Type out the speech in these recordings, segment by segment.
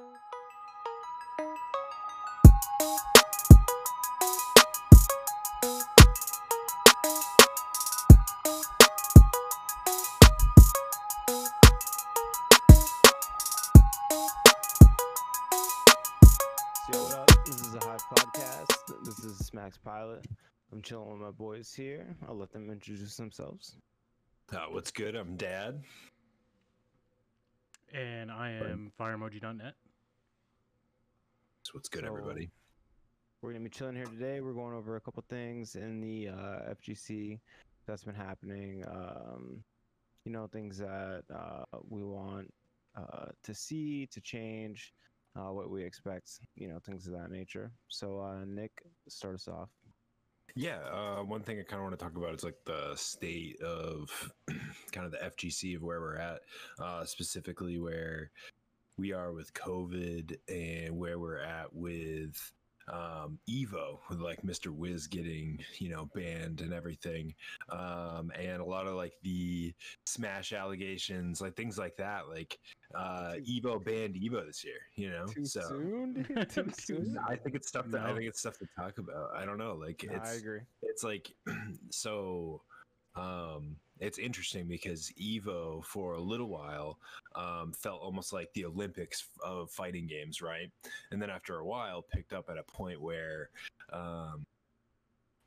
So what up? This is a HYVE podcast. This is Smacked Pilot. I'm chilling with my boys here. I'll let them introduce themselves. Uh, what's good? I'm Dad. And I am fireemoji.net. What's good, So- everybody? We're gonna be chilling here today. We're going over a couple things in the uh, FGC that's been happening. Um, you know, things that uh, we want uh, to see, to change, uh, what we expect. You know, things of that nature. So, uh, Nick, start us off. Yeah, uh, one thing I kind of want to talk about is like the state of kind of the FGC of where we're at, uh, specifically where we are with COVID and where we're at with um, Evo, with like Mr. Wiz getting you know banned and everything, um, and a lot of like the Smash allegations, like things like that. Like uh, Evo banned Evo this year, you know. so soon? Too Too soon? I think it's stuff that I think it's stuff to talk about. I don't know, like Nah, it's I agree. it's like so um it's interesting because evo for a little while um felt almost like the olympics of fighting games right? And then after a while picked up at a point where um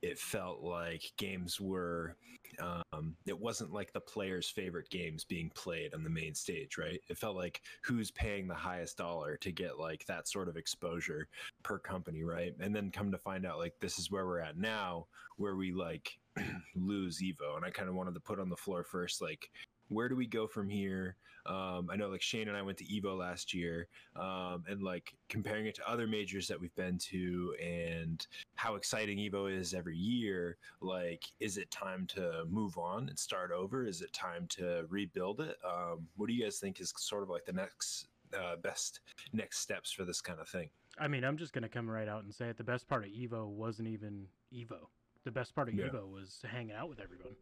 it felt like games were um it wasn't like the players favorite games being played on the main stage right? It felt like who's paying the highest dollar to get like that sort of exposure per company right? And then come to find out like this is where we're at now where we like lose evo. And i kind of wanted to put on the floor first like where do we go from here um, i know like shane and i went to evo last year um, and like comparing it to other majors that we've been to and how exciting evo is every year like is it time to move on and start over is it time to rebuild it um, what do you guys think is sort of like the next uh, best next steps for this kind of thing I mean, I'm just going to come right out and say it. The best part of Evo wasn't even Evo. The best part of Yeah. Evo was hanging out with everyone.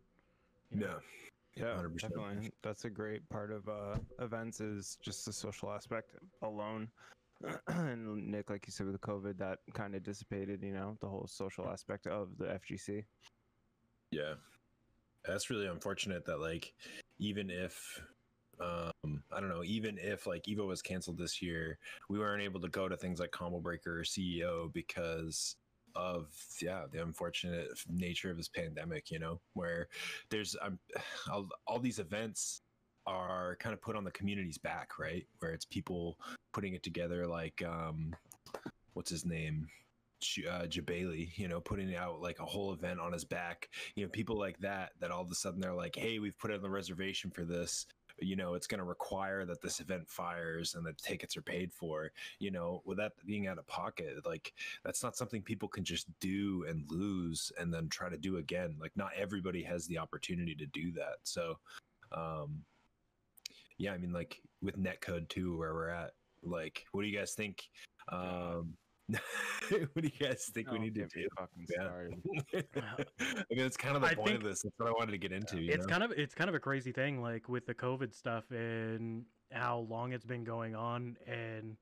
you know? yeah Yeah, 100%. definitely. That's a great part of uh, events is just the social aspect alone. and Nick, like you said with COVID, that kind of dissipated. You know, the whole social aspect of the FGC. Yeah. That's really unfortunate that like even if um I don't know, even if like Evo was canceled this year, we weren't able to go to things like Combo Breaker or CEO because of yeah, the unfortunate nature of this pandemic, you know, where there's um, all, these events are kind of put on the community's back, right? Where it's people putting it together like um what's his name? Uh, Jabali, you know, putting out like a whole event on his back you know people like that that all of a sudden they're like hey we've put in the reservation for this you know it's going to require that this event fires and the tickets are paid for you know with that being out of pocket like that's not something people can just do and lose and then try to do again like not everybody has the opportunity to do that so um yeah i mean like with netcode too where we're at like what do you guys think um what do you guys think we Oh, need to get do Fucking Yeah. started. I mean, it's kind of the I point of this. That's what I wanted to get into. You it's know? kind of it's kind of a crazy thing like with the covid stuff and how long it's been going on and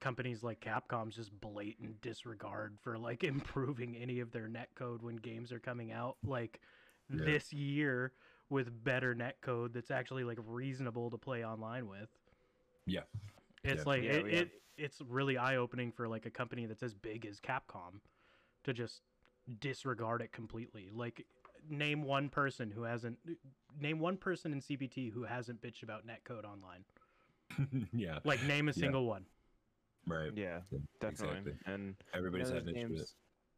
companies like capcom's just blatant disregard for like improving any of their net code when games are coming out like Yeah. this year with better net code that's actually like reasonable to play online with Yeah. It's Yeah. like Yeah, it, we it it's really eye-opening for like a company that's as big as capcom to just disregard it completely like name one person who hasn't name one person in cpt who hasn't bitched about netcode online yeah. like name a Yeah. single one Right. Yeah, definitely. exactly. And you Everybody's know, had there's an issue with it.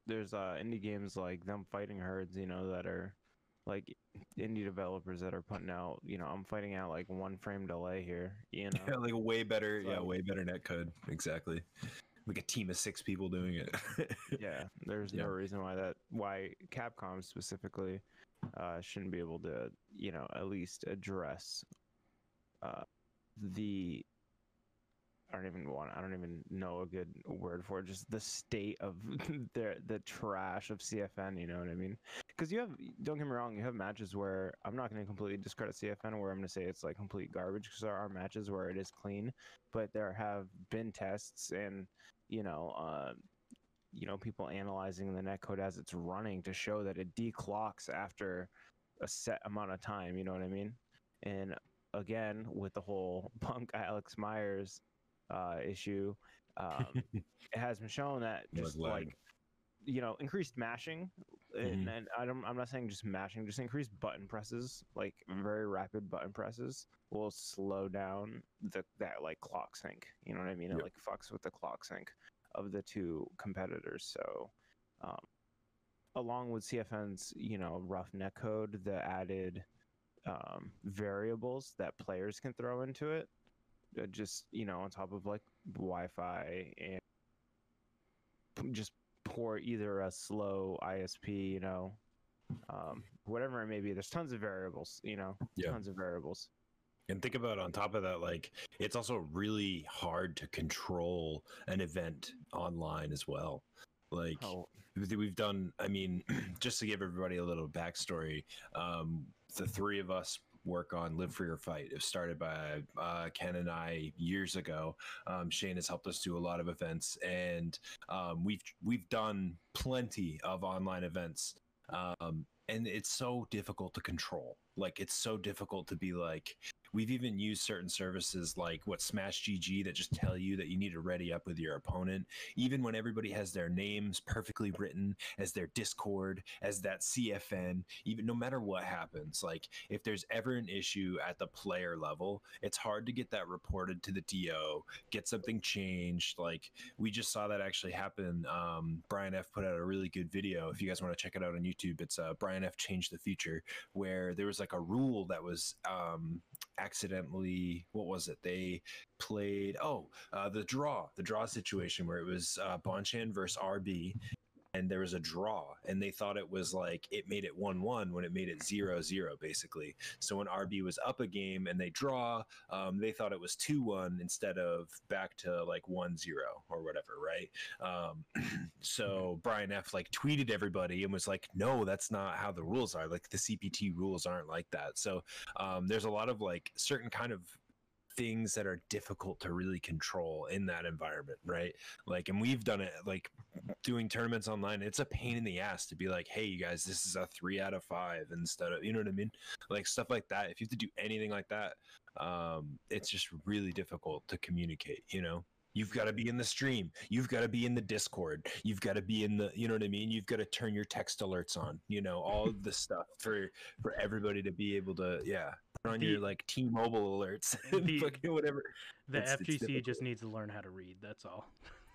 there's uh, indie games like Them's Fighting Herds. You know that are like indie developers that are putting out. You know, I'm fighting out like one frame delay here. You know. Yeah, like way better. Yeah, way better netcode. Exactly. Like a team of six people doing it. yeah there's Yeah. no reason why that why capcom specifically uh shouldn't be able to you know at least address uh the I don't even want I don't even know a good word for it just the state of the the trash of CFN you know what I mean because you have don't get me wrong, you have matches where I'm not going to completely discredit CFN where I'm going to say it's like complete garbage because there are matches where it is clean, but there have been tests and you know, uh, you know, people analyzing the netcode as it's running to show that it declocks after a set amount of time. You know what I mean? And again, with the whole punk Alex Myers uh, issue, um, it has been shown that just like you know increased mashing and, Mhm. and I don't, i'm not saying just mashing just increased button presses like very rapid button presses will slow down the that like clock sync you know what i mean it like fucks with the clock sync of the two competitors so um, along with cfn's you know rough netcode the added um, variables that players can throw into it uh, just you know on top of like wi-fi and just pour either a slow isp you know um, whatever it may be there's tons of variables you know Yeah. tons of variables And think about on top of that, like it's also really hard to control an event online as well. Like oh we- we've done, I mean, just to give everybody a little backstory, um, the three of us work on Live Free or Fight. It was started by uh, Ken and I years ago. Um, Shane has helped us do a lot of events, and um, we've we've done plenty of online events. Um, and it's so difficult to control. Like it's so difficult to be like. We've even used certain services like what Smash GG that just tell you that you need to ready up with your opponent, even when everybody has their names perfectly written as their Discord, as that CFN, even no matter what happens, like if there's ever an issue at the player level, it's hard to get that reported to the TO, get something changed. Like we just saw that actually happen. Um, Brian F put out a really good video. If you guys want to check it out on YouTube, it's uh, Brian F changed the feature where there was like a rule that was um, accidentally what was it? They played oh uh, the draw the draw situation where it was uh, bonchan versus rb and there was a draw and they thought it was like it made it 1-1 when it made it 0-0 basically. So when rb was up a game and they draw um, they thought it was 2-1 instead of back to like 1-0 or whatever right? Um, so brian f like tweeted everybody and was like no that's not how the rules are. Like the cpt rules aren't like that. So um, there's a lot of like certain kind of things that are difficult to really control in that environment right like and we've done it like doing tournaments online it's a pain in the ass to be like hey you guys this is a three out of five instead of you know what i mean like stuff like that if you have to do anything like that um it's just really difficult to communicate you know You've got to be in the stream. You've got to be in the Discord. You've got to be in the, you know what I mean. You've got to turn your text alerts on. You know all the stuff for for everybody to be able to, yeah, on The- your like T-Mobile alerts, and the- fucking whatever. The It's- it's FGC just needs to learn how to read. That's all.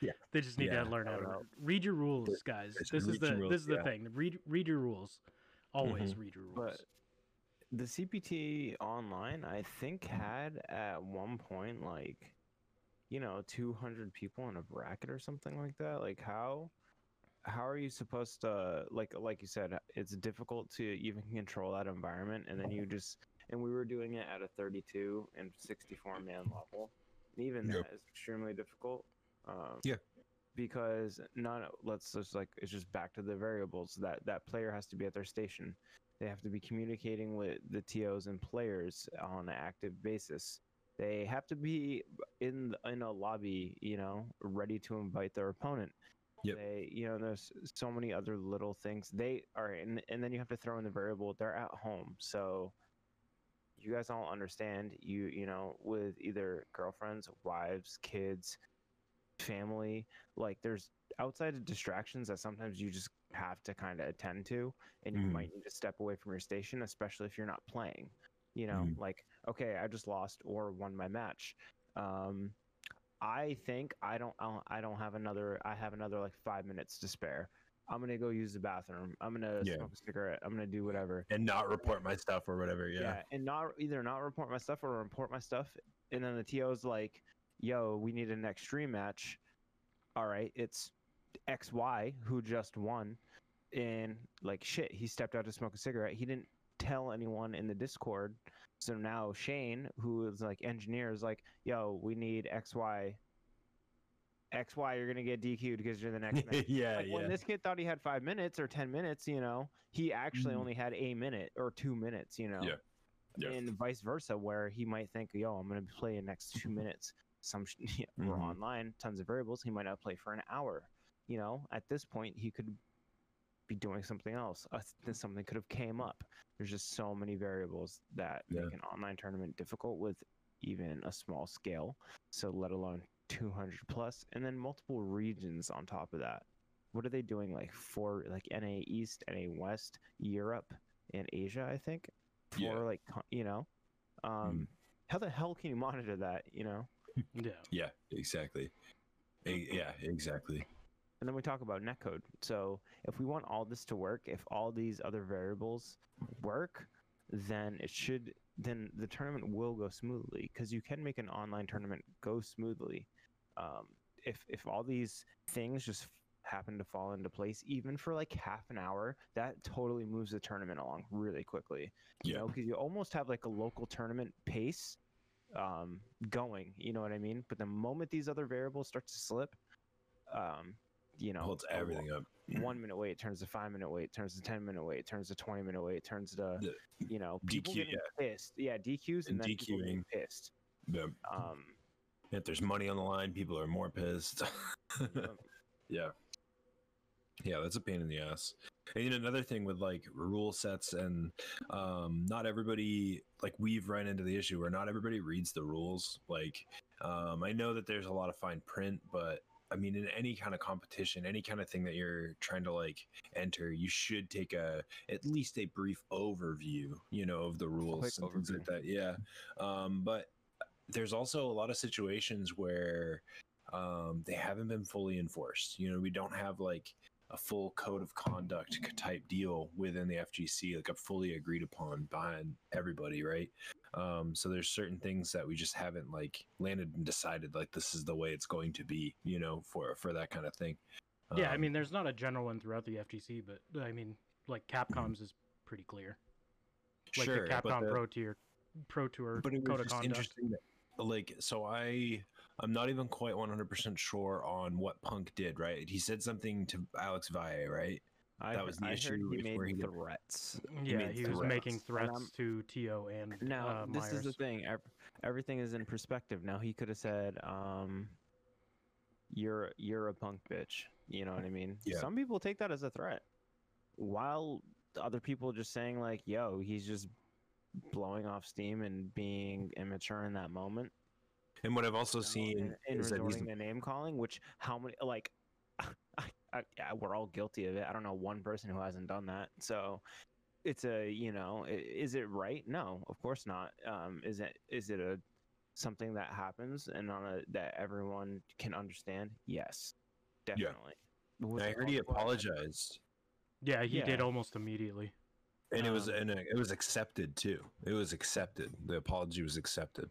yeah, They just need Yeah, to learn how to read. read your rules, guys. Just This is the rules, this is the yeah. thing. Read read your rules. Always mm-hmm. read your rules. but the cpt online i think had at one point like you know 200 people in a bracket or something like that like how how are you supposed to like like you said it's difficult to even control that environment and then you just and we were doing it at a 32 and 64 man level. And even Yep. that is extremely difficult um, Yeah. because not let's just like it's just back to the variables. That that player has to be at their station. They have to be communicating with the tos and players on an active basis. They have to be in in a lobby you know ready to invite their opponent Yep. they you know there's so many other little things they are and, and then you have to throw in the variable they're at home so you guys all understand you you know with either girlfriends wives kids family like there's outside of distractions that sometimes you just have to kind of attend to and you Mhm. might need to step away from your station especially if you're not playing you know Mhm. like okay i just lost or won my match um i think i don't I don't- i don't have another i have another like five minutes to spare. I'm gonna go use the bathroom. I'm gonna Yeah. smoke a cigarette. I'm gonna do whatever. And not report my stuff or whatever. yeah. Yeah, and not either not report my stuff or report my stuff. And then the to's like yo we need an extreme match. All right it's xy who just won. And like shit he stepped out to smoke a cigarette. He didn't tell anyone in the discord so now shane who is like engineer is like yo we need xy X Y, you're gonna get DQ'd because you're the next man. yeah, like yeah. when this kid thought he had five minutes or ten minutes, you know, he actually Mhm. only had a minute or two minutes, you know. Yeah. Yeah. And vice versa, where he might think, "Yo, I'm gonna play in next two minutes." Some sh- yeah, we're Mhm. online, tons of variables. He might not play for an hour. You know, at this point, he could be doing something else. Uh, something could have came up. There's just so many variables that Yeah. make an online tournament difficult with even a small scale. So let alone 200 plus, and then multiple regions on top of that. What are they doing? Like for like NA East, NA West, Europe, and Asia, I think. For Yeah. like you know, um, how the hell can you monitor that? You know. Yeah. yeah, exactly. E- yeah, exactly. And then we talk about netcode. So if we want all this to work, if all these other variables work, then it should then the tournament will go smoothly because you can make an online tournament go smoothly. Um, if if all these things just happen to fall into place, even for like half an hour, that totally moves the tournament along really quickly. You Yeah. know, because you almost have like a local tournament pace um, going. You know what I mean? But the moment these other variables start to slip, um, you know, Holds a everything up. one minute wait turns to five minute wait turns to ten minute wait turns to twenty minute wait turns to The you know people DQ, getting pissed yeah DQs and, And then people getting DQing. pissed Yeah. um If there's money on the line, people are more pissed. yeah. yeah. Yeah, that's a pain in the ass. And another thing with like rule sets and um not everybody like we've run into the issue where not everybody reads the rules. Like um I know that there's a lot of fine print, but I mean in any kind of competition, any kind of thing that you're trying to like enter, you should take a at least a brief overview, you know, of the rules and things like that. Yeah. Um but there's also a lot of situations where um, they haven't been fully enforced. You know, we don't have like a full code of conduct type deal within the FGC, like a fully agreed upon by everybody, right? Um, so there's certain things that we just haven't like landed and decided like this is the way it's going to be, you know, for for that kind of thing. Yeah, I Um, mean, there's not a general one throughout the FGC, but I mean, like Capcom's is pretty clear. Like sure, the Capcom the- Pro Tier, Pro Tour but it code was of just conduct. interesting that like so i i'm not even quite 100% sure on what punk did right he said something to alex valle right I, That was the I issue heard he made where he did- threats Yeah, made he was making threats to To and now uh, this is the thing everything is in perspective. Now he could have said um you're you're a punk bitch you know what i mean? Yeah. some people take that as a threat while other people just saying like yo he's just blowing off steam and being immature in that moment. And what i've also you know, seen and, and is that he's resorting to name calling which how many like I, I, yeah, we're all guilty of it. I don't know one person who hasn't done that. So it's a you know is it right? No of course not. Um is it is it a something that happens and on a that everyone can understand? Yes definitely. But was i it heard he also apologized. Yeah, he did almost immediately. and it was Um, and it was accepted too. It was accepted. The apology was accepted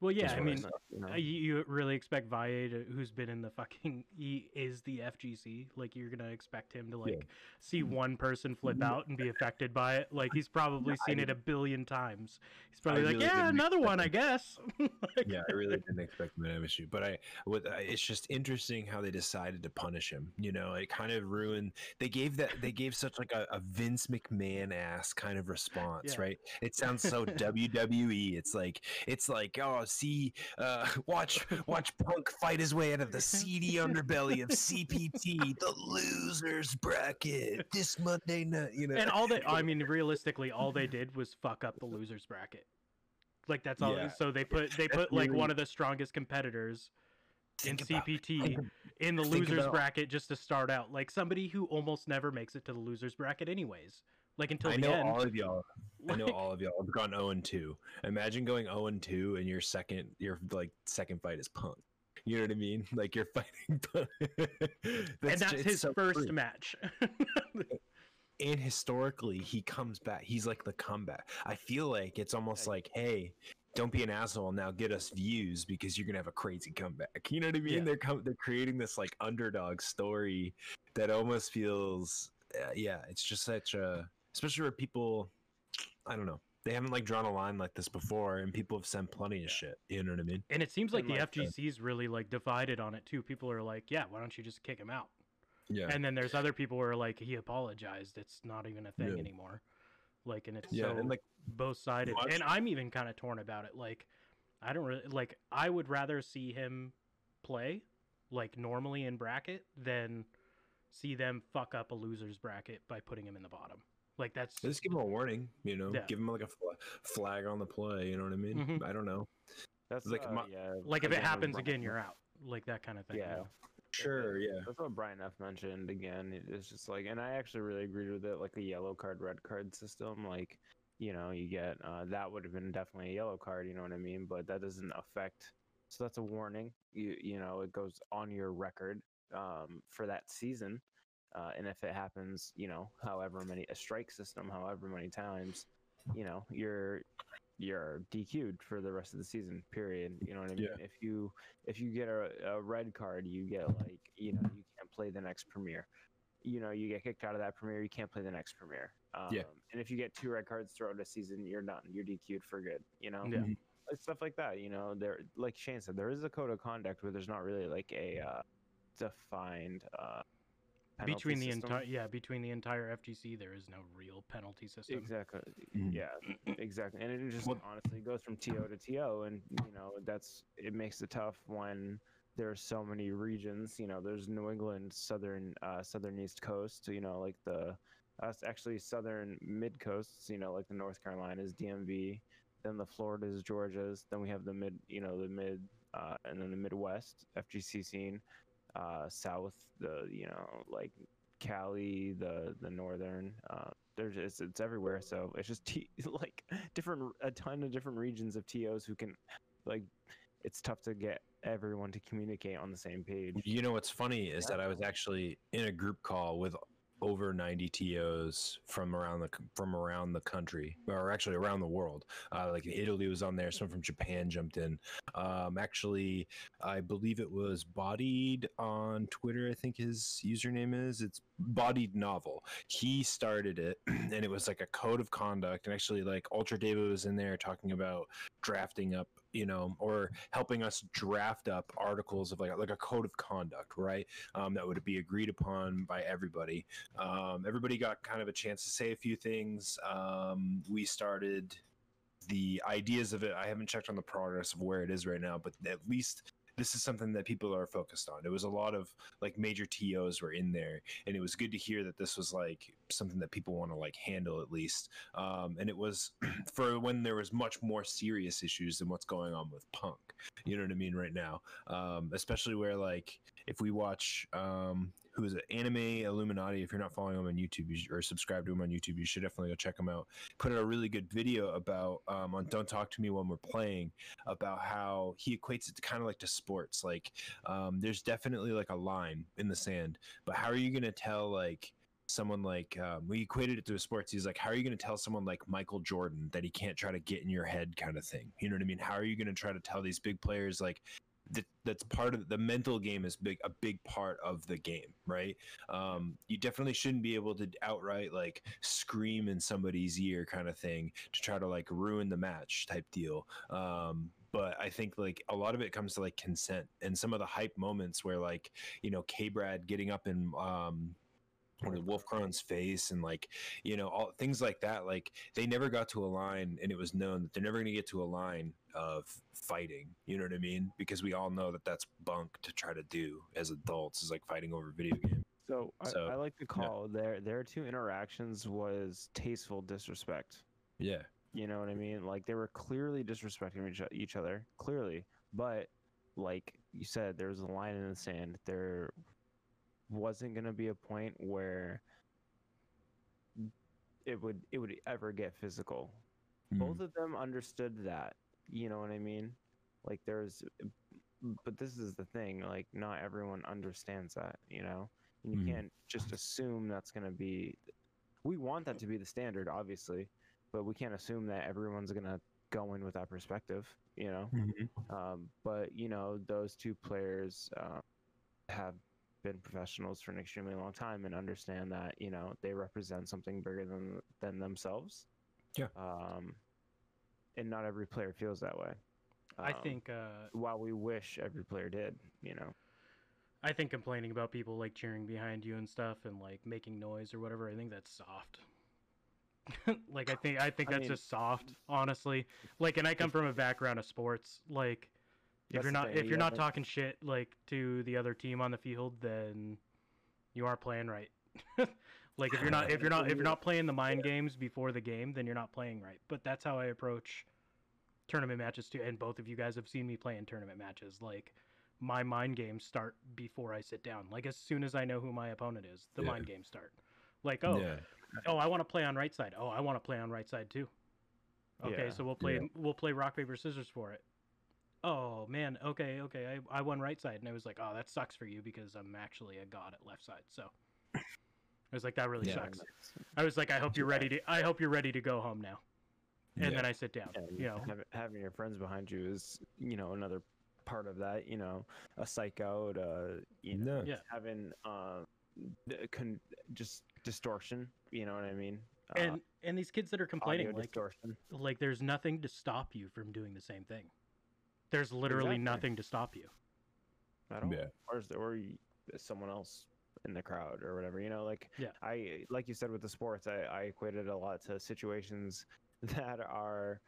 Well, yeah, I I mean, you know? you, really expect Valle, to, who's been in the fucking, he is the FGC. Like, you're gonna expect him to like see mm-hmm. one person flip mm-hmm. out and be affected by it. Like, he's probably seen it a billion times. He's probably like, really yeah, another one, I guess. Like, yeah i really didn't expect him to have issue but i with I- it's just interesting how they decided to punish him you know it kind of ruined they gave that they gave such like a, a vince mcmahon ass kind of response Yeah. right it sounds so wwe it's like it's like oh see uh watch watch punk fight his way out of the seedy underbelly of cpt the losers bracket this monday night you know and all they, I mean, realistically, all they did was fuck up the losers bracket. Like that's all. Yeah. So they put they That's put like really- one of the strongest competitors in Think CPT in the think losers about- bracket just to start out. Like somebody who almost never makes it to the losers bracket, anyways. Like until I know end. all of y'all. I know all of y'all have gone 0 and 2. Imagine going 0 and 2 and your second your like second fight is punk. You know what I mean? Like you're fighting punk. and that's ju- it's his so first match. And historically, he comes back. He's like the comeback. I feel like it's almost Yeah. like, hey, don't be an asshole now. Get us views because you're gonna have a crazy comeback. You know what I mean? Yeah. They're com- they're creating this like underdog story that almost feels, uh, yeah. It's just such a, especially where people. I don't know. They haven't like drawn a line like this before, and people have sent plenty of shit. You know what I mean? And it seems like And the like the- FGC's really like divided on it too. People are like, yeah, why don't you just kick him out? Yeah. And then there's other people who are like, he apologized. It's not even a thing Yeah. anymore. Like, and it's yeah, so and like both sided. watch- And I'm even kind of torn about it. Like, I don't really like. I would rather see him play like normally in bracket than see them fuck up a loser's bracket by putting him in the bottom. Like that's just give him a warning. You know, Yeah. give him like a fla- flag on the play. You know what I mean? Mhm. I don't know. That's Like, uh, my- yeah. like if it happens Brian again, you're out. Like that kind of thing. you Yeah. know? Sure. Yeah. That's what Brian F mentioned again. It's just like, and I actually really agreed with it. Like the yellow card, red card system. Like, you know, you get uh, that would have been definitely a yellow card. You know what I mean? But that doesn't affect. So that's a warning. You you know, it goes on your record um, for that season. Uh, and if it happens, you know, however many a strike system, however many times, you know, you're you're DQ'd for the rest of the season. Period. You know what I mean? Yeah. If you if you get a, a red card, you get like you know you can't play the next premiere. You know you get kicked out of that premiere, you can't play the next premiere. Um, Yeah. And if you get two red cards throughout a season, you're done. You're DQ'd for good. You know. Yeah. Like, Stuff like that. You know, there like Shane said, there is a code of conduct, where there's not really like a uh, defined. Uh, Between the entire yeah, between the entire FGC, there is no real penalty system. Exactly. Mhm. Yeah, exactly. And it just What- honestly goes from TO to TO, and you know that's it makes it tough when there's so many regions. You know, there's New England, southern, uh, southern East Coast. You know, like the us actually southern mid coasts. You know, like the North Carolinas, DMV. Then the Floridas, Georgias. Then we have the mid. You know, the mid, uh, and then the Midwest FGC scene. Uh, south, the you know like Cali, the the northern. Uh, there's it's, it's everywhere. So it's just t- like different a ton of different regions of TOs who can like. It's tough to get everyone to communicate on the same page. You know what's funny is that I was actually in a group call with over 90 TOs from around the from around the country or actually around the world. Uh, like Italy was on there, someone from Japan jumped in. Um, actually, I believe it was Bodied on Twitter. I think his username is. It's Bodied Novel. He started it, and it was like a code of conduct. And actually, like Ultra David was in there talking about drafting up you know or helping us draft up articles of like like a code of conduct right? Um, that would be agreed upon by everybody. Um, everybody got kind of a chance to say a few things. Um, we started the ideas of it. I haven't checked on the progress of where it is right now but at least this is something that people are focused on. It was a lot of like major TOs were in there, and it was good to hear that this was like something that people want to like handle at least. Um, and it was for when there was much more serious issues than what's going on with Punk. You know what I mean right now, um, especially where like if we watch um, who is it, Anime Illuminati. If you're not following him on YouTube you or subscribe to him on YouTube, you should definitely go check him out. Put out a really good video about um, on Don't Talk to Me when we're playing about how he equates it to kind of like to sports. Like um, there's definitely like a line in the sand, but how are you to tell like someone like um, we equated it to sports. He's like how are you going to tell someone like michael jordan that he can't try to get in your head kind of thing? You know what i mean? How are you going to try to tell these big players like that, that's part of the mental game is big a big part of the game right? Um, you definitely shouldn't be able to outright like scream in somebody's ear kind of thing to try to like ruin the match type deal. Um, but I think like a lot of it comes to like consent and some of the hype moments where like you know K Brad getting up in um or Wolfkrone's face and like you know all things like that like they never got to a line and it was known that they're never going to get to a line of fighting you know what I mean because we all know that that's bunk to try to do as adults is like fighting over video game So, So, I, I like the call. Their their two interactions was tasteful disrespect. yeah You know what I mean? Like they were clearly disrespecting each, each other, clearly. But like you said, there was a line in the sand. There wasn't gonna be a point where it would it would ever get physical. Mm-hmm. Both of them understood that. You know what I mean? Like there's, but this is the thing. Like not everyone understands that. You know, and you Mhm. can't just assume that's gonna be. We want that to be the standard, obviously, but we can't assume that everyone's gonna go in with that perspective. You know, Mhm. um, but you know those two players uh, have been professionals for an extremely long time and understand that you know they represent something bigger than than themselves. Yeah. Um, and not every player feels that way. I Um, think uh, while we wish every player did, you know. I think complaining about people like cheering behind you and stuff and like making noise or whatever, I think that's soft. like I think I think I that's mean- just soft, honestly. Like and I come from a background of sports. Like if you're not if you you're not talking shit like to the other team on the field, then you aren't playing right. like if you're not if you're not if you're not playing the mind games before the game, then you're not playing right. But that's how I approach tournament matches too. And both of you guys have seen me play in tournament matches. Like my mind games start before I sit down. Like as soon as I know who my opponent is, the Yeah. mind games start. Like oh Yeah. oh I want to play on right side. Oh I want to play on right side too. Okay, Yeah, so we'll play yeah. we'll play rock paper scissors for it. Oh man, okay, okay. I, I won right side, and I was like, oh, that sucks for you because I'm actually a god at left side. So I was like, that really Yeah, sucks. I was like, I hope you're ready to. I hope you're ready to go home now. And Yeah. then I sit down. Yeah, you know, having, having your friends behind you is, you know, another part of that. You know, a psych out, uh, you know, Yeah. Yeah. having uh, the con- just distortion. You know what I mean? Uh, and and these kids that are complaining, like distortion. like there's nothing to stop you from doing the same thing. There's literally Exactly. nothing to stop you. I don't. Yeah. Or, is there, or y- someone else in the crowd or whatever. You know, like Yeah. I like you said with the sports, I, I equated a lot to situations that are,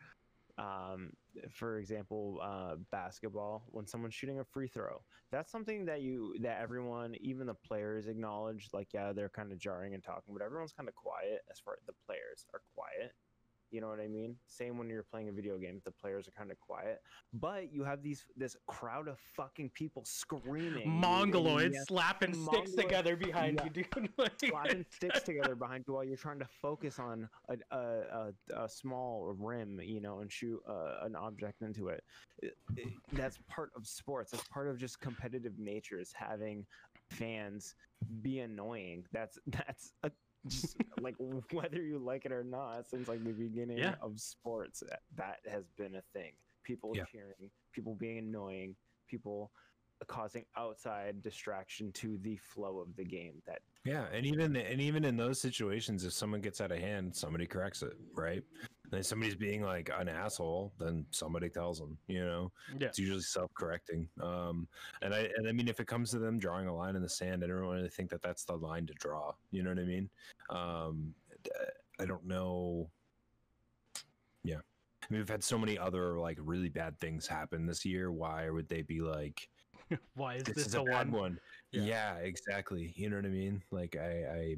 um, for example, uh, basketball. When someone's shooting a free throw, that's something that you that everyone, even the players, acknowledge. Like, yeah, they're kind of jarring and talking, but everyone's kind of quiet. As far as the players are quiet. You know what I mean? Same when you're playing a video game, the players are kind of quiet, but you have these this crowd of fucking people screaming, Mongoloids slapping sticks Mongoloid- together behind yeah. you, dude. Like- slapping sticks together behind you while you're trying to focus on a, a, a, a small rim, you know, and shoot uh, an object into it. It- it- That's part of sports. That's part of just competitive nature is having fans be annoying. That's that's a, just like whether you like it or not. Since like the beginning Yeah. of sports, that, that has been a thing. People Yeah. cheering, people being annoying, people causing outside distraction to the flow of the game that Yeah, and even and even in those situations, if someone gets out of hand, somebody corrects it, right? And if somebody's being like an asshole, then somebody tells them. You know, yeah. it's usually self-correcting. Um, and I and I mean, if it comes to them drawing a line in the sand, I don't really think that that's the line to draw. You know what I mean? Um, I don't know. Yeah, I mean, we've had so many other like really bad things happen this year. Why would they be like? Why is this, this, is the a bad one? one. Yeah. Yeah. exactly. You know what I mean? Like I, I,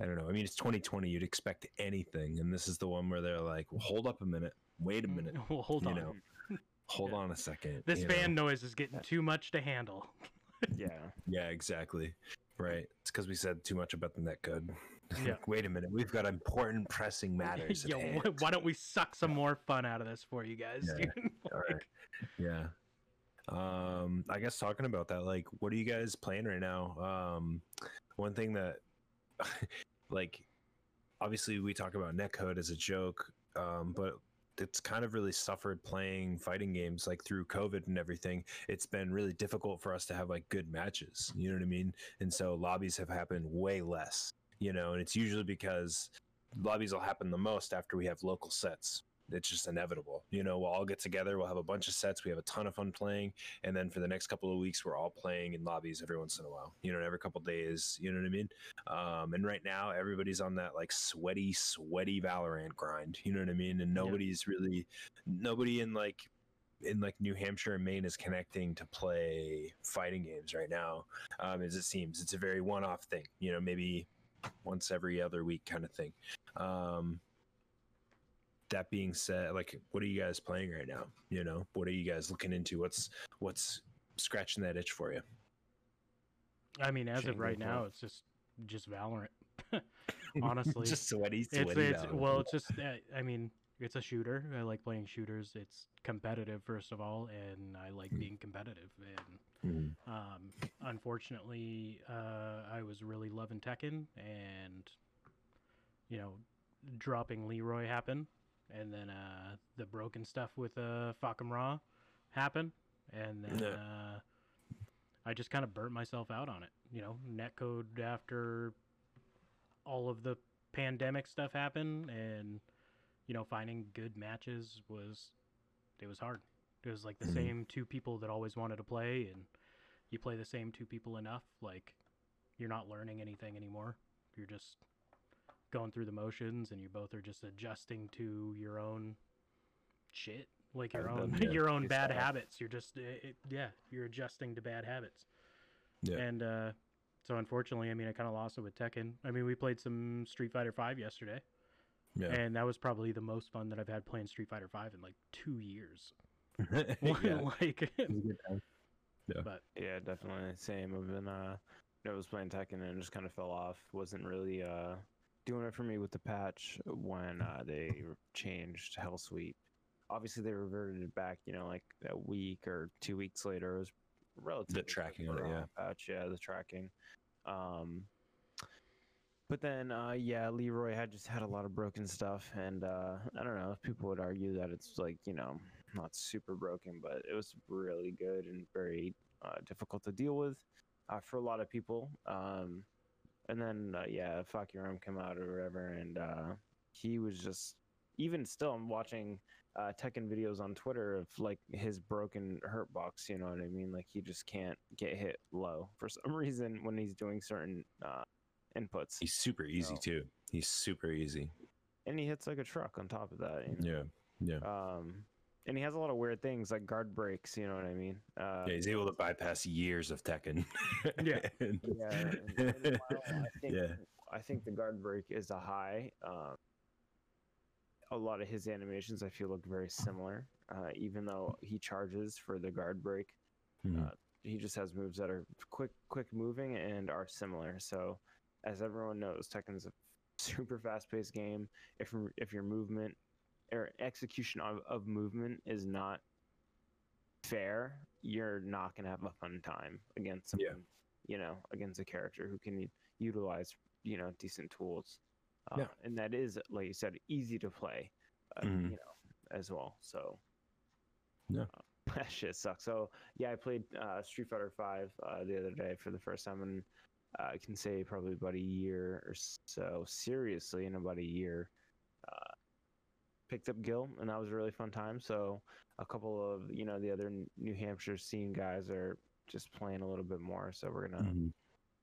I don't know. I mean, it's 2020. You'd expect anything, and this is the one where they're like, well, "Hold up a minute. Wait a minute. Well, hold you on. know, Hold Yeah. on a second. This you fan know? noise is getting too much to handle. yeah Yeah, exactly. Right. It's because we said too much about the net code. Yeah. Wait a minute. We've got important, pressing matters. at Yo, why don't we suck some more fun out of this for you guys? Yeah. dude? Like, right. Yeah. Um, I guess talking about that, like, what are you guys playing right now? Um, one thing that, like, obviously we talk about netcode as a joke, um, but it's kind of really suffered playing fighting games like through COVID and everything. It's been really difficult for us to have like good matches. You know what I mean? And so lobbies have happened way less. You know, and it's usually because lobbies will happen the most after we have local sets it's just inevitable. You know, we'll all get together, we'll have a bunch of sets, we have a ton of fun playing, and then for the next couple of weeks, we're all playing in lobbies every once in a while. You know, every couple days. You know what I mean? Um, and right now, everybody's on that like sweaty, sweaty Valorant grind. You know what I mean? And Yeah. nobody's really, nobody in like in like New Hampshire and Maine is connecting to play fighting games right now. Um, as it seems, it's a very one-off thing. You know, maybe once every other week kind of thing. Um, that being said, like, what are you guys playing right now? You know, what are you guys looking into? What's what's scratching that itch for you? I mean, as of right now, it. it's just just Valorant. Honestly, just sweaty, it's sweaty. it's Valorant. well, it's just uh, I mean, it's a shooter. I like playing shooters. It's competitive first of all, and I like Mm. being competitive. And Mhm. um, unfortunately, uh, I was really loving Tekken, and you know, dropping Leroy happened, and then uh, the broken stuff with uh, Fahkumram happened, and then Yeah. uh, I just kind of burnt myself out on it. You know, netcode after all of the pandemic stuff happened, and you know, finding good matches was it was hard. It was like the Mhm. same two people that always wanted to play, and you play the same two people enough, like you're not learning anything anymore. You're just going through the motions, and you both are just adjusting to your own shit, like your own done that your own bad yourself. habits. You're just it, it- yeah, you're adjusting to bad habits. Yeah. And uh, so unfortunately, I mean, I kind of lost it with Tekken. I mean, we played some Street Fighter Five yesterday, Yeah. and that was probably the most fun that I've had playing Street Fighter Five in like two years. yeah. like, It was a good time. but Yeah, definitely. Same. I've been uh I was playing Tekken and just kind of fell off. Wasn't really uh doing it for me with the patch when uh they changed Hell Sweep. Obviously they reverted it back, you know, like a week or two weeks later. It was relatively quick tracking on it, yeah. Patch, yeah, the tracking. Um but then uh yeah, Leroy had just had a lot of broken stuff and uh I don't know, if people would argue that it's like, you know, not super broken, but it was really good and very uh, difficult to deal with uh, for a lot of people. Um, and then uh, yeah, Fahkumram came out or whatever, and uh, he was just even still. I'm watching uh, Tekken videos on Twitter of like his broken hurt box. You know what I mean? Like he just can't get hit low for some reason when he's doing certain uh, inputs, He's super easy No. too. He's super easy. and he hits like a truck on top of that. You know? Yeah. Yeah. Um, and he has a lot of weird things like guard breaks. You know what I mean? Uh, yeah, he's able to bypass years of Tekken. Yeah. And- Yeah, and- and I think, Yeah. I think the guard break is a high. Um, a lot of his animations I feel look very similar, uh, even though he charges for the guard break. Mhm. Uh, he just has moves that are quick, quick moving and are similar. So, as everyone knows, Tekken's a super fast-paced game. If if your movement or execution of, of movement is not fair, you're not gonna have a fun time against Yeah. you know, against a character who can utilize, you know, decent tools. Uh, Yeah. And that is, like you said, easy to play, uh, Mhm. you know, as well. So. Yeah. Uh, that shit sucks. So yeah, I played uh, Street Fighter Five uh, the other day for the first time, and uh, I can say probably about a year or so. Seriously, in about a year, picked up Gil, and that was a really fun time. So a couple of you know the other New Hampshire scene guys are just playing a little bit more. So we're gonna Mhm.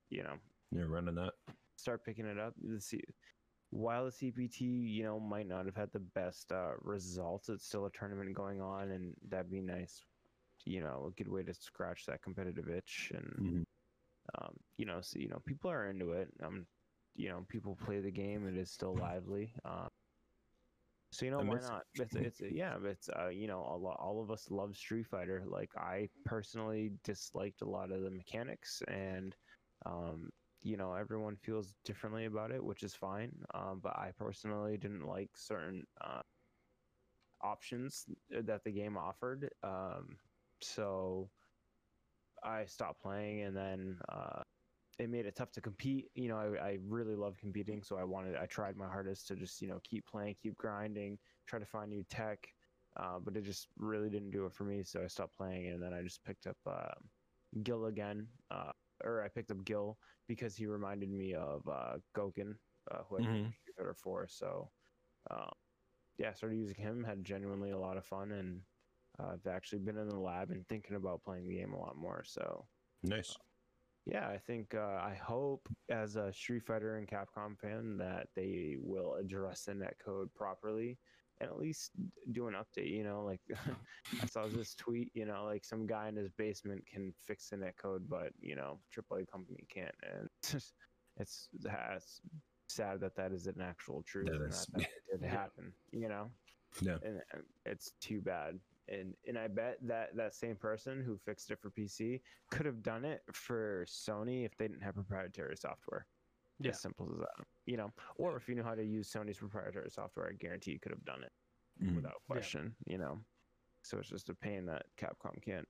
you know You're running that. start picking it up. The C- while the CPT, you know, might not have had the best uh, results, it's still a tournament going on, and that'd be nice. You know, a good way to scratch that competitive itch, and Mhm. um, you know, so you know, people are into it. Um, you know, people play the game; it is still lively. Um, so you know, why not? It's, it's yeah, it's uh, you know, a lot, all of us love Street Fighter. Like I personally disliked a lot of the mechanics, and um, you know, everyone feels differently about it, which is fine. Um, but I personally didn't like certain uh, options that the game offered. Um, so I stopped playing, and then uh, it made it tough to compete. You know, I, I really love competing, so I wanted, I tried my hardest to just, you know, keep playing, keep grinding, try to find new tech. Uh, but it just really didn't do it for me, so I stopped playing, and then I just picked up uh, Gil again, uh, or I picked up Gil because he reminded me of uh, Gouken, uh, who I played Mhm. Street Fighter 4. So, uh, yeah, I started using him, had genuinely a lot of fun, and uh, I've actually been in the lab and thinking about playing the game a lot more. So, Nice. Yeah, I think uh, I hope as a Street Fighter and Capcom fan that they will address the netcode properly and at least do an update. You know, like I saw this tweet. You know, like some guy in his basement can fix the netcode, but you know, AAA company can't, and it's just, it's sad that that is an actual truth. That that, that did happen. You know Yeah. and it's too bad. And and I bet that that same person who fixed it for PC could have done it for Sony if they didn't have proprietary software. Yeah. As simple as that, you know. Or if you knew how to use Sony's proprietary software, I guarantee you could have done it Mhm. without question. You know. So it's just a pain that Capcom can't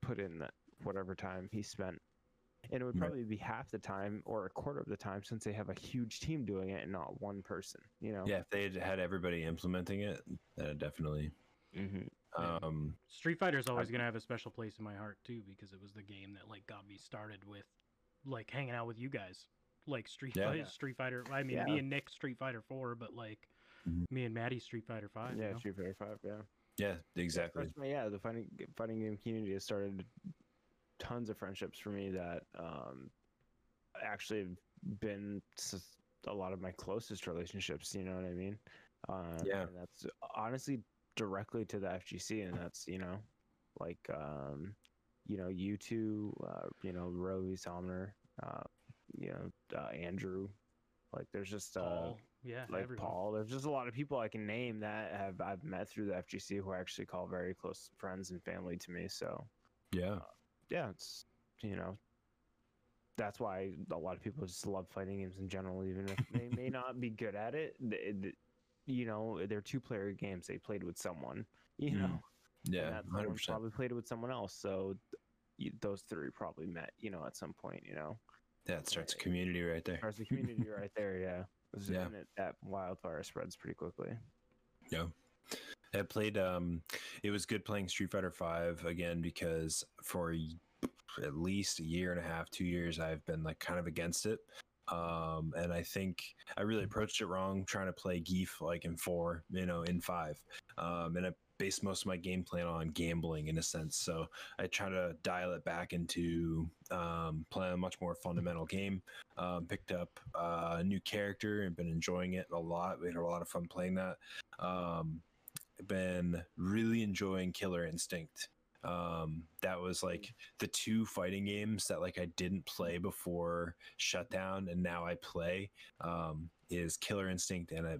put in that whatever time he spent. And it would Right. probably be half the time or a quarter of the time since they have a huge team doing it and not one person. You know. Yeah, if they had had everybody implementing it, that would definitely. Mm-hmm. Yeah. Um, Street Fighter's always gonna have a special place in my heart too because it was the game that like got me started with like hanging out with you guys. Like Street Yeah. Fighter, Street Fighter. I mean, Yeah. me and Nick Street Fighter Four, but like Mhm. me and Maddie Street Fighter Five. yeah, you know? Street Fighter Five. Yeah. Yeah, exactly. That's my- yeah, the fighting fighting game community has started tons of friendships for me that um, actually have been a lot of my closest relationships. You know what I mean? Um, Yeah. and that's honestly directly to the FGC, and that's you know, like um, you know, you two, uh, you know, Rovi Somner, uh, you know, uh, Andrew. Like, there's just uh, Paul, yeah, like everyone. Paul. There's just a lot of people I can name that have I've met through the FGC who I actually call very close friends and family to me. So Yeah. yeah, it's you know that's why a lot of people just love fighting games in general, even if they may not be good at it. th- th- You know, they're two player games. They played with someone. You Mm, know, Yeah. that 100%. probably played it with someone else. So th- those three probably met. You know, at some point. You know, Yeah, it starts a community right there. there's a community right there. Yeah, Yeah. it, that wildfire spreads pretty quickly. Yeah. I played um it was good playing Street Fighter 5 again because for at least a year and a half, 2 years I've been like kind of against it. Um and I think I really approached it wrong trying to play Gief like in 4, you know, in 5. Um and I based most of my game plan on gambling in a sense. So I try to dial it back into um, playing a much more fundamental game. Um, picked up uh, a new character and been enjoying it a lot. We had a lot of fun playing that. Um, been really enjoying Killer Instinct. Um, that was like the two fighting games that like I didn't play before shutdown, and now I play. Um, is Killer Instinct and a,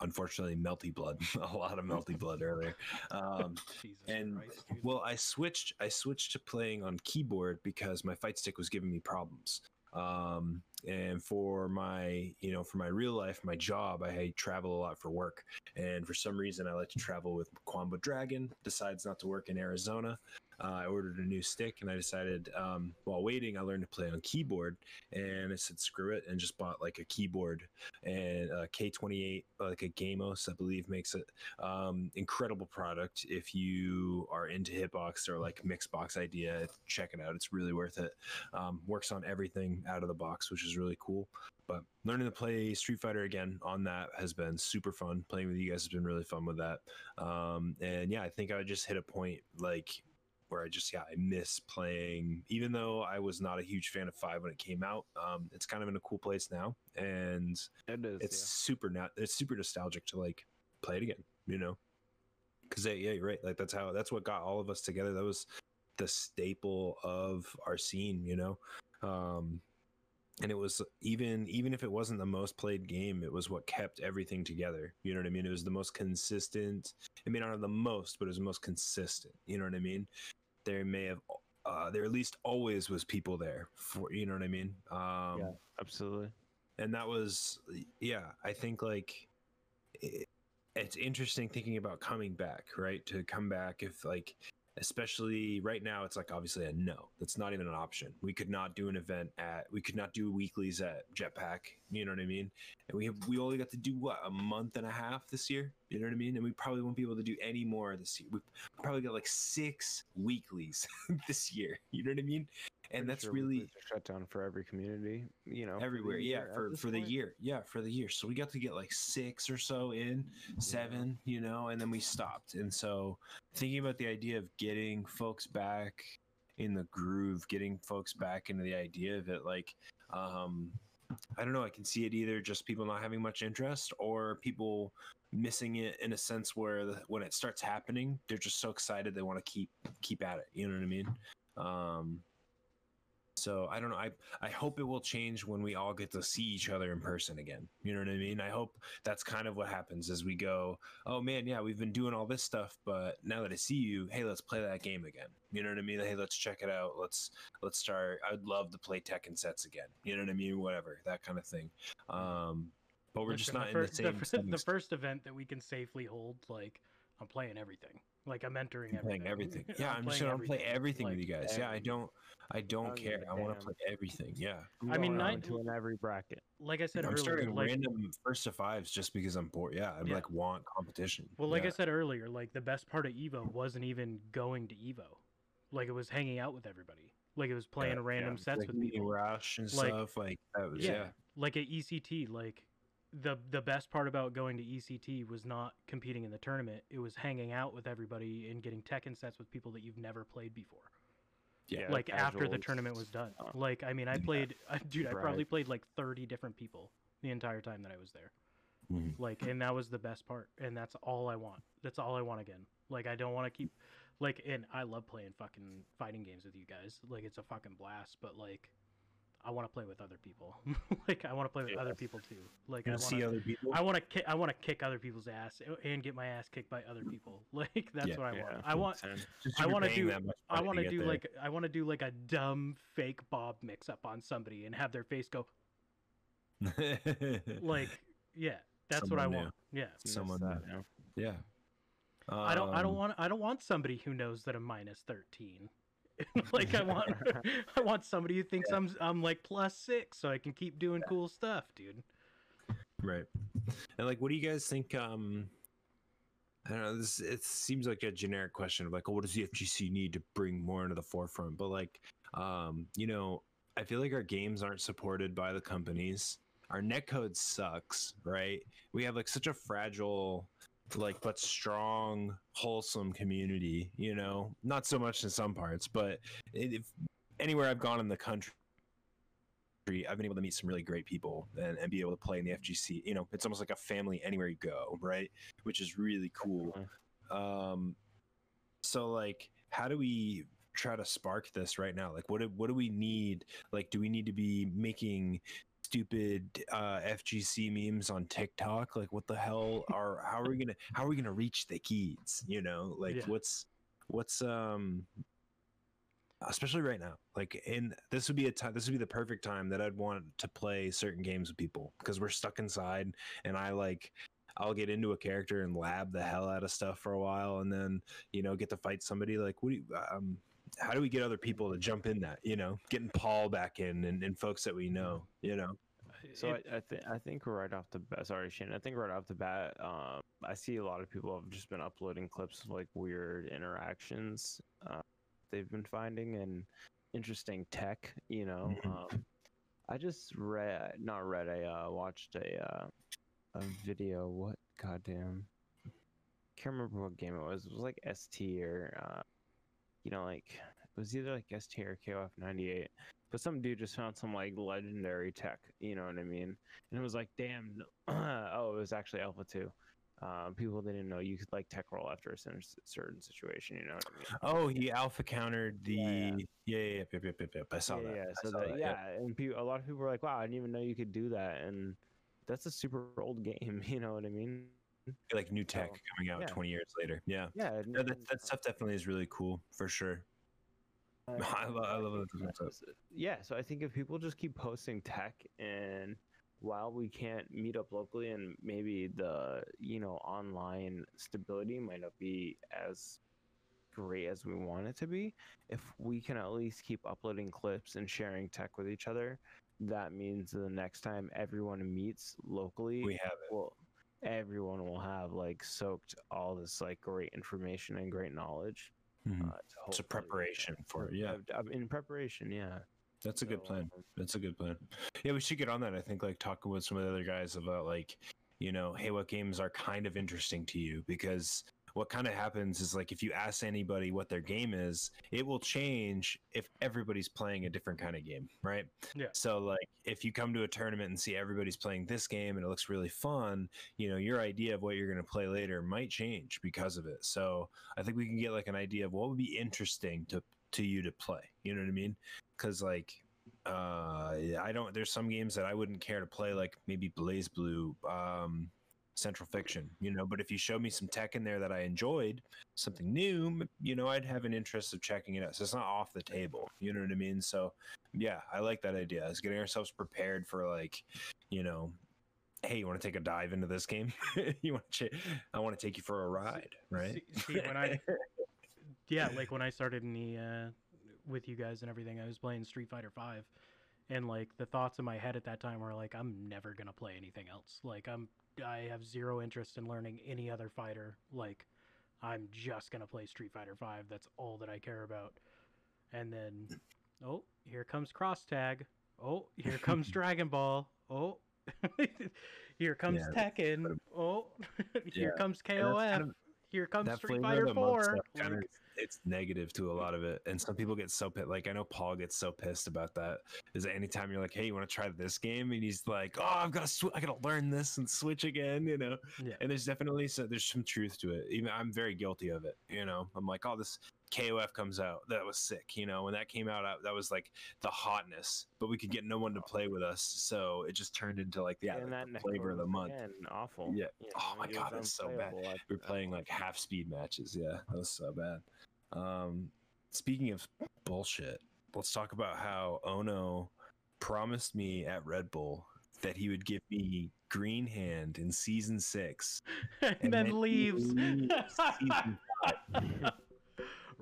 unfortunately Melty Blood. a lot of Melty Blood earlier. Um, and Christ, well i switched i switched to playing on keyboard because my fight stick was giving me problems um and for my you know for my real life my job i travel a lot for work. And for some reason i like to travel with Qanba dragon decides not to work in arizona uh, i ordered a new stick and i decided um, while waiting i learned to play on keyboard and i said screw it and just bought like a keyboard and uh, k28 like a gamos i believe makes it um, incredible product. If you are into Hitbox or like Mixbox idea, check it out. It's really worth it. Um, works on everything out of the box, which is really cool. But learning to play Street Fighter again on that has been super fun. Playing with you guys has been really fun with that. Um, and yeah, I think I would just hit a point like where I just yeah I miss playing. Even though I was not a huge fan of five when it came out, um, it's kind of in a cool place now, and It is. it's super not it's super nostalgic to like play it again you know? Because yeah you're right. Like that's how that's what got all of us together. That was the staple of our scene you know? Um and it was even even if it wasn't the most played game it was what kept everything together you know what i mean? It was the most consistent it may not have the most but it was the most consistent you know what i mean there may have uh there at least always was people there for you know what i mean um Yeah. absolutely. and that was yeah i think like it, it's interesting thinking about coming back right to come back if like especially right now it's like obviously a no. That's not even an option. We could not do an event at we could not do weeklies at jetpack you know what i mean? And we have we only got to do what a month and a half this year? You know what i mean? And we probably won't be able to do any more this year. We probably got like six weeklies this year. You know what i mean and that's sure really shut down for every community. You know, everywhere yeah for for the year yeah for the year. So we got to get like six or so in seven you know and then we stopped. And so thinking about the idea of getting folks back in the groove getting folks back into the idea of it like um i don't know i can see it either just people not having much interest or people missing it in a sense where the, when it starts happening they're just so excited they want to keep keep at it you know what i mean? Um so I don't know. I I hope it will change when we all get to see each other in person again. You know what I mean? I hope that's kind of what happens as we go. Oh man, yeah, we've been doing all this stuff, but now that I see you, hey, let's play that game again. You know what I mean? Hey, let's check it out. Let's let's start. I would love to play Tekken sets again. You know what I mean? Whatever that kind of thing. Um, but we're just not the in the same. The, the first event that we can safely hold, like I'm playing everything. Like I'm entering I'm playing everything. everything. Yeah, I'm, just gonna play everything with you guys. Yeah, I don't. I don't oh, don't give care. a I want to play everything. Yeah. I'm I mean, going nine- into in every bracket. Like I said I'm earlier, starting like, random first to fives just because I'm bored. Yeah, I Yeah. like want competition. Well, like yeah. I said earlier, like the best part of Evo wasn't even going to Evo. Like it was hanging out with everybody. Like it was uh, playing Yeah, random yeah, sets like with meeting people. Rush and Like- stuff like that was yeah, yeah. like at ECT, like the the best part about going to ECT was not competing in the tournament. It was hanging out with everybody and getting Tekken sets with people that you've never played before. Yeah. like after the tournament was done. Uh, like I mean, I played, I, dude, I Right. probably played like thirty different people the entire time that I was there. Mhm. Like, and that was the best part, and that's all I want. That's all I want again. Like, I don't want to keep, like, and I love playing fucking fighting games with you guys. Like, it's a fucking blast. But like, I want to play with other people. like, I want to play with Yeah. other people too. Like, I You want see to. other people. I want to kick. I want to kick other people's ass and get my ass kicked by other people. Like that's Yeah. what I Yeah, want. I want. I wanna do- I want to do there. like I want to do like a dumb fake Bob mix up on somebody and have their face go like yeah. That's what I Someone new. want. Yeah. Someone that, new. yeah. yeah. I don't. I don't Um, want. I don't want somebody who knows that I'm minus thirteen. like I want. I want somebody who thinks I'm. I'm like plus six, so I can keep doing cool stuff, dude. Right. And like, what do you guys think? Um, I don't know. This it seems like a generic question of like, oh, what does the FGC need to bring more into the forefront? But like, um, you know, I feel like our games aren't supported by the companies. Our netcode sucks, right? We have like such a fragile, like but strong, wholesome community. You know, not so much in some parts, but if anywhere I've gone in the country. I've been able to meet some really great people and, and be able to play in the FGC. You know, it's almost like a family anywhere you go, right? Which is really cool. Um, so like, how do we try to spark this right now? Like, what do, what do we need? Like, do we need to be making stupid uh, FGC memes on TikTok? Like, what the hell are? How are we gonna? How are we gonna reach the kids? You know, like Yeah. what's what's um especially right now like in this would be a time this would be the perfect time that i'd want to play certain games with people because we're stuck inside and i like i'll get into a character and lab the hell out of stuff for a while and then you know get to fight somebody like what do you um how do we get other people to jump in that you know getting paul back in and, and folks that we know you know So It- I, I think I think right off the bat, sorry Shane, I think right off the bat, um, I see a lot of people have just been uploading clips of like weird interactions uh, they've been finding and interesting tech. You know, Mhm. um, I just read, not read, I uh, watched a uh, a video. What goddamn? Can't remember what game it was. It was like ST or uh, you know, like it was either like ST or KOF ninety eight. But some dude just found some like legendary tech, you know what I mean? And it was like, damn, oh, it was actually Alpha 2. Um, people didn't know you could like tech roll after a certain, certain situation, you know what I mean? oh he alpha countered the Yeah, yeah yeah. yeah yeah yep, yep, yep, yep. i saw yeah, that yeah. So that, that, yeah, yep. and people, a lot of people were like, "Wow, I didn't even know you could do that," and that's a super old game. You know what I mean? Like new tech So, coming out yeah. 20 years later. Yeah. Yeah, No, that, that stuff definitely is really cool for sure. Uh, I love, I love that Yeah, so- I think if people just keep posting tech and while we can't meet up locally and maybe the, you know, online stability might not be as great as we want it to be, if we can at least keep uploading clips and sharing tech with each other, that means the next time everyone meets locally, we have it. well, everyone will have like soaked all this like great information and great knowledge. Mhm. Uh, to it's a preparation for it yeah in preparation, yeah. that's a good plan um, That's a good plan. Yeah, we should get on that. I think like talking with some of the other guys about like, you know, hey, what games are kind of interesting to you? Because what kind of happens is like if you ask anybody what their game is, it will change if everybody's playing a different kind of game, right? Yeah. So like if you come to a tournament and see everybody's playing this game and it looks really fun, you know, your idea of what you're going to play later might change because of it. So I think we can get like an idea of what would be interesting to to you to play. You know what I mean? Because like uh i don't there's some games that i wouldn't care to play like maybe BlazBlue um central fiction you know but if you show me some tech in there that i enjoyed something new you know i'd have an interest of checking it out. So it's not off the table you know what i mean? So yeah i like that idea. Is getting ourselves prepared for like you know hey you want to take a dive into this game? You want to ch- i want to take you for a ride right? See, see, when I, yeah, like when I started in the uh, with you guys and everything, I was playing Street Fighter Five, and like the thoughts in my head at that time were like, I'm never gonna play anything else. Like I'm, I have zero interest in learning any other fighter. Like I'm just gonna play Street Fighter Five. That's all that I care about. And then, oh, here comes Cross Tag. Oh, here comes Dragon Ball. Oh, Here comes Yeah, Tekken. Oh, here Yeah, comes KOF. kind of- Here comes that Street Fighter of the month Four. kind of it's negative to a lot of it and some people get so pissed like i know paul gets so pissed about that is that anytime you're like hey you want to try this game? and he's like oh i've got to sw- i gotta learn this and switch again you know? Yeah. and there's definitely so there's some truth to it. Even i'm very guilty of it you know? I'm like oh this kof comes out that was sick you know when that came out that was like the hotness but we could get no one to play with us so it just turned into like yeah like the flavor of the month again, awful. Yeah. You Oh my God, it's so bad. at We're playing like half speed matches. Yeah, that was so bad. Um, speaking of bullshit, let's talk about how Ono promised me at Red Bull that he would give me green hand in season six. and, and then then leaves.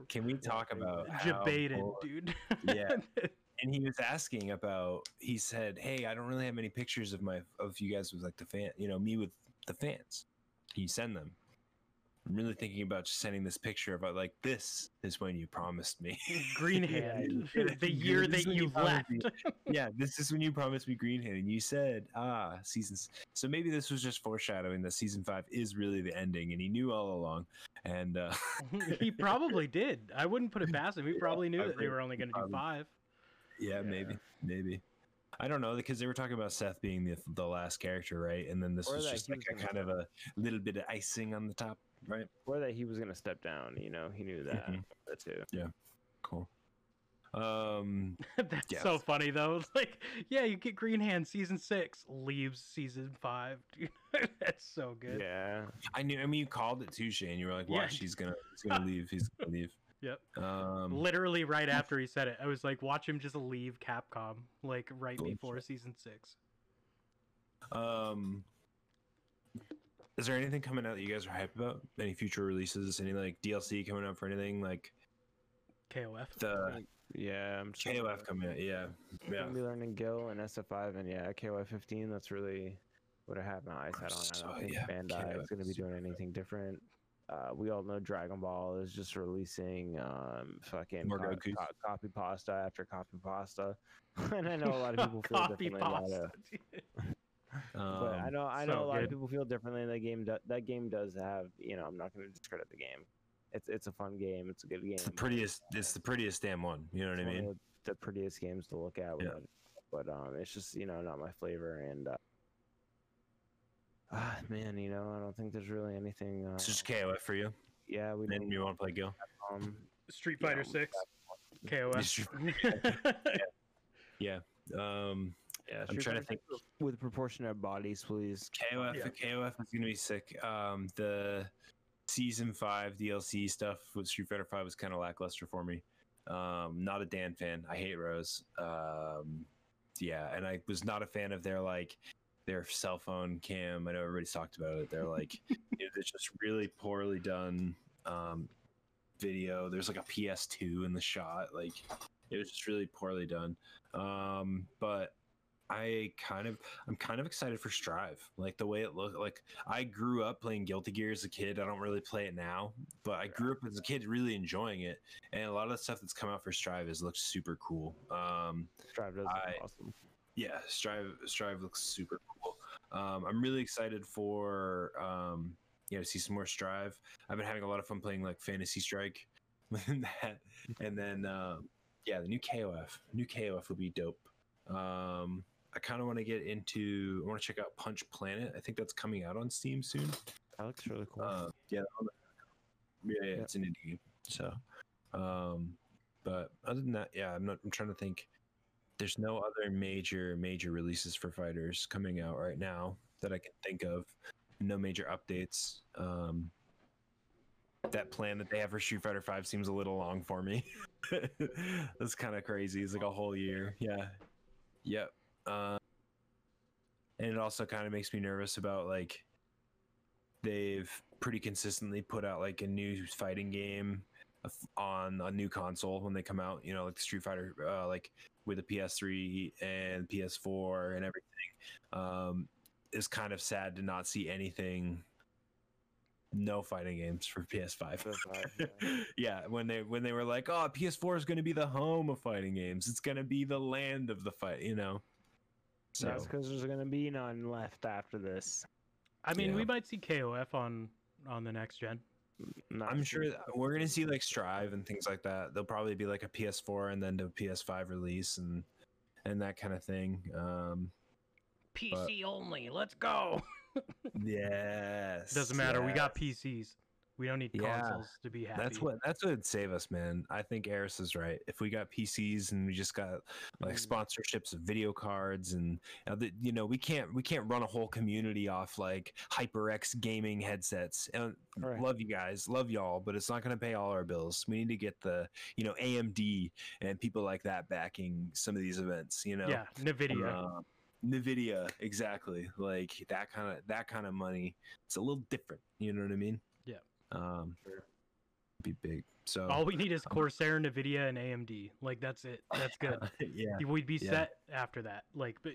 Can we talk about Debated, dude. Yeah. and he was asking about he said hey i don't really have many pictures of my of you guys with like the fan you know me with the fans can you send them i'm really thinking about just sending this picture about like this is when you promised me Green hand. the year this that you you left. yeah this is when you promised me green hand and you said ah seasons so maybe this was just foreshadowing that season five is really the ending and he knew all along and uh he probably did. I wouldn't put it past him. He probably knew I that they were only going to do five. Yeah, Yeah. maybe, maybe. I don't know because they were talking about Seth being the the last character, right? And then this Or was just like was a kind of a little bit of icing on the top, right? or that he was gonna step down. You know, he knew that. Mhm. That too. Yeah. Cool. Um, That's Yes. so funny though. It's like, yeah, you get Green Hand season six, leaves season five. Dude, that's so good. Yeah. I knew. I mean, you called it too, Shane. You were like, Yeah. "Watch, he's gonna, he's gonna leave. He's gonna leave." Yep. Um, Literally right after he said it, I was like, watch him just leave Capcom, like right Bullshit. before season six. um, is there anything coming out that you guys are hyped about? Any future releases? Any like DLC coming out for anything like KOF. the Yeah. I'm just KOF coming out? Yeah, yeah. Gonna be learning Gill and SF5 and yeah, KOF 15. That's really what I have my eyes set on. I So, don't think yeah, Bandai is going to be doing super anything different. Uh, we all know Dragon Ball is just releasing um, fucking More co- co- copy pasta after copy pasta, and I know a lot of people feel Coffee differently about it. Dude. But I Um, know I so know a lot good. of people feel differently. That game do- that game does have you know I'm not going to discredit the game. It's it's a fun game. It's a good game. It's the prettiest. It's the prettiest damn one. You know what I It's one mean? of the prettiest games to look at. Yeah. But, but um, it's just you know not my flavor, and uh, ah man, you know I don't think there's really anything. Uh, It's just KOF for you. yeah, we And don't. you want to play Gill? Um, Street you Fighter know, six. Street KOF. Yeah. Um, yeah, I'm trying to think. with proportionate bodies, please. KOF. Yeah. KOF is gonna be sick. Um, the season five DLC stuff with Street Fighter Five was kind of lackluster for me. Um, not a Dan fan. I hate Rose. Um, yeah, and I was not a fan of their like their cell phone cam. I know everybody's talked about it. They're like, you know, it's just really poorly done um, video. There's like a PS2 in the shot. Like, it was just really poorly done. Um, but I kind of, I'm kind of excited for Strive. Like the way it looked. Like I grew up playing Guilty Gear as a kid. I don't really play it now, but I grew up as a kid really enjoying it. And a lot of the stuff that's come out for Strive has looked super cool. Um, Strive does look I- awesome. yeah strive strive looks super cool um, i'm really excited for um, you know see some more strive i've been having a lot of fun playing like fantasy strike within that and then um, yeah the new kof new kof will be dope um, i kind of want to get into i want to check out punch planet i think that's coming out on steam soon That looks really cool. uh, yeah, yeah, yeah, it's an indie game. So, um, but other than that, yeah, I'm not. I'm trying to think. There's no other major major releases for fighters coming out right now that I can think of. No major updates. Um, that plan that they have for Street Fighter Five seems a little long for me. That's kind of crazy. It's like a whole year. Yeah. Yep. Uh, and it also kind of makes me nervous about like they've pretty consistently put out like a new fighting game on a new console when they come out you know like the street fighter uh, like with the ps3 and ps4 and everything. Um it's kind of sad to not see anything no fighting games for ps5 PS5, yeah. yeah when they when they were like oh ps4 is going to be the home of fighting games. It's going to be the land of the fight you know So That's because there's gonna be none left after this. I mean, we might see KOF on on the next gen. Not I'm sure sure. that we're gonna see like Strive and things like that. There'll probably be like a PS4 and then a PS5 release and and that kind of thing. Um, PC only. Let's go. yes, Doesn't matter. We got. PCs. We don't need Yeah. consoles to be happy. That's what that's what would save us, man. I think Eris is right. If we got PCs and we just got like Mm. sponsorships of video cards and uh, the, you know we can't we can't run a whole community off like HyperX gaming headsets. And Right. love you guys, love y'all, but it's not going to pay all our bills. We need to get the you know AMD and people like that backing some of these events. You know, Yeah, Nvidia. Uh, Nvidia, exactly. Like that kind of that kind of money. It's a little different. You know what I mean? Yeah. Um, be big. So All we need is Corsair, Nvidia, and AMD. Like that's it. That's good. yeah. We'd be Yeah. set after that. Like, but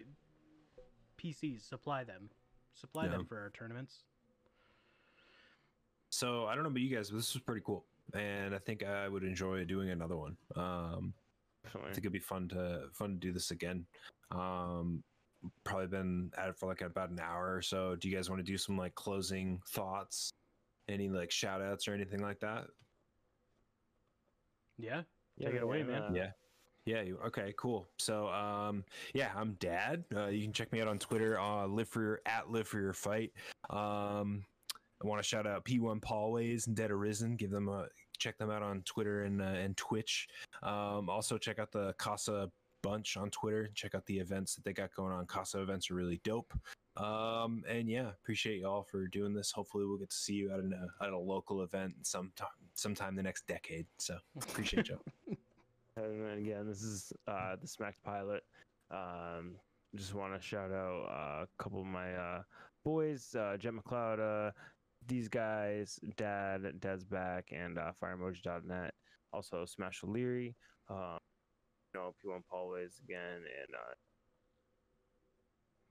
PCs supply them, supply Yeah. them for our tournaments. So I don't know about you guys, but this was pretty cool, and I think I would enjoy doing another one. Um, I think it'd be fun to fun to do this again. Um, probably been at it for like about an hour or so. Do you guys want to do some like closing thoughts? Any like shout outs or anything like that? Yeah. Yeah, Take it away, man. Yeah. Yeah. You, okay. Cool. So, um, yeah, I'm Dad. Uh, you can check me out on Twitter. Uh, Live Free or at Live Free or Fight. Um, I want to shout out P1 Paulways and Dead Arisen. Give them a check them out on Twitter and uh, and Twitch. Um, also check out the Casa Bunch on Twitter. Check out the events that they got going on. Casa events are really dope. Um, and yeah, appreciate y'all for doing this. Hopefully, we'll get to see you at a at a local event sometime sometime the next decade. So appreciate y'all. And again, this is uh, the Smacked pilot. Um, just want to shout out uh, a couple of my uh, boys, uh, Jet McLeod, uh, these guys, Dad, Dad's back, and uh, FireEmoji.net. Also, Smash O'Leary, um, you know, P1 Paulways again, and uh,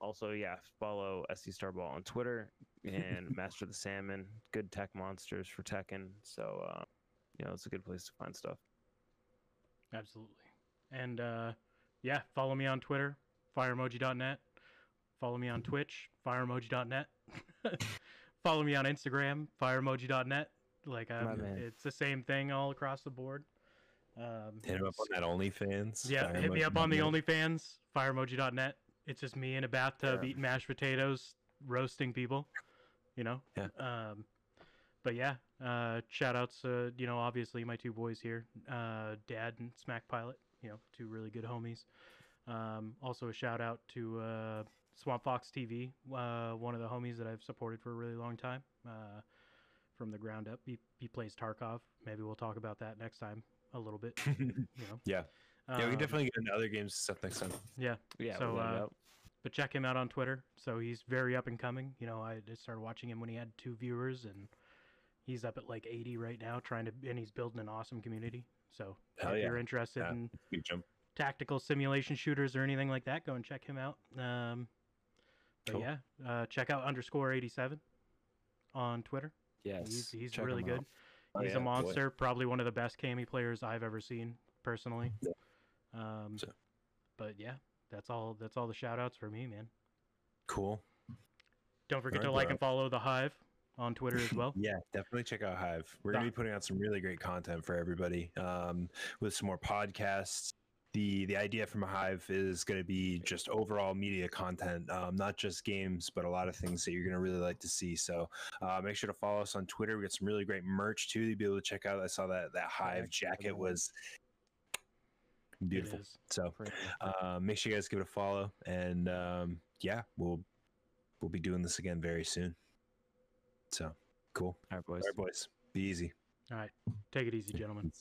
also, yeah, follow SC Starball on Twitter and Master the Salmon. Good tech monsters for Tekken. So, uh, you know, it's a good place to find stuff. Absolutely. And uh, yeah, follow me on Twitter, fireemoji.net. Follow me on Twitch, fireemoji.net. follow me on Instagram, fireemoji.net. Like My um, it's the same thing all across the board. Um, Hit him up on that OnlyFans. yeah, Fire hit me up on the emoji.net. OnlyFans, fireemoji.net. It's just me in a bathtub Yeah. eating mashed potatoes, roasting people. You know. Yeah. Um, but yeah, uh, shout outs. Uh, you know, obviously my two boys here, uh, Dad and Smack Pilot. You know, two really good homies. Um, also a shout out to uh, Swamp Fox TV, uh, one of the homies that I've supported for a really long time, uh, from the ground up. He he plays Tarkov. Maybe we'll talk about that next time a little bit. You know. yeah, yeah, we Um, can definitely get into other games and stuff next time. Yeah, Yeah. So, we'll uh, but check him out on Twitter. So he's very up and coming. You know, I just started watching him when he had two viewers, and he's up at like 80 right now, trying to, and he's building an awesome community. So Hell if yeah. you're interested Yeah. in jump. tactical simulation shooters or anything like that, go and check him out. Um, but Cool. yeah, uh, check out underscore 87 on Twitter. Yes. he's he's really good. out. Oh, he's yeah, a boy. monster. Probably one of the best Cammy players I've ever seen personally. Um, So- but yeah, that's all. That's all the shout outs for me, man. Cool. Don't forget Alright, to like bro. and follow the HYVE on Twitter as well. Yeah, definitely check out HYVE. We're gonna be putting out some really great content for everybody. Um, with some more podcasts. The the idea from HYVE is gonna be just overall media content, um, not just games, but a lot of things that you're gonna really like to see. So uh, make sure to follow us on Twitter. We got some really great merch too. You'll be able to check out. I saw that that HYVE jacket was beautiful. So uh, make sure you guys give it a follow and um, yeah we'll we'll be doing this again very soon. So cool. All right, boys. all right boys. Be easy. All right, take it easy, gentlemen.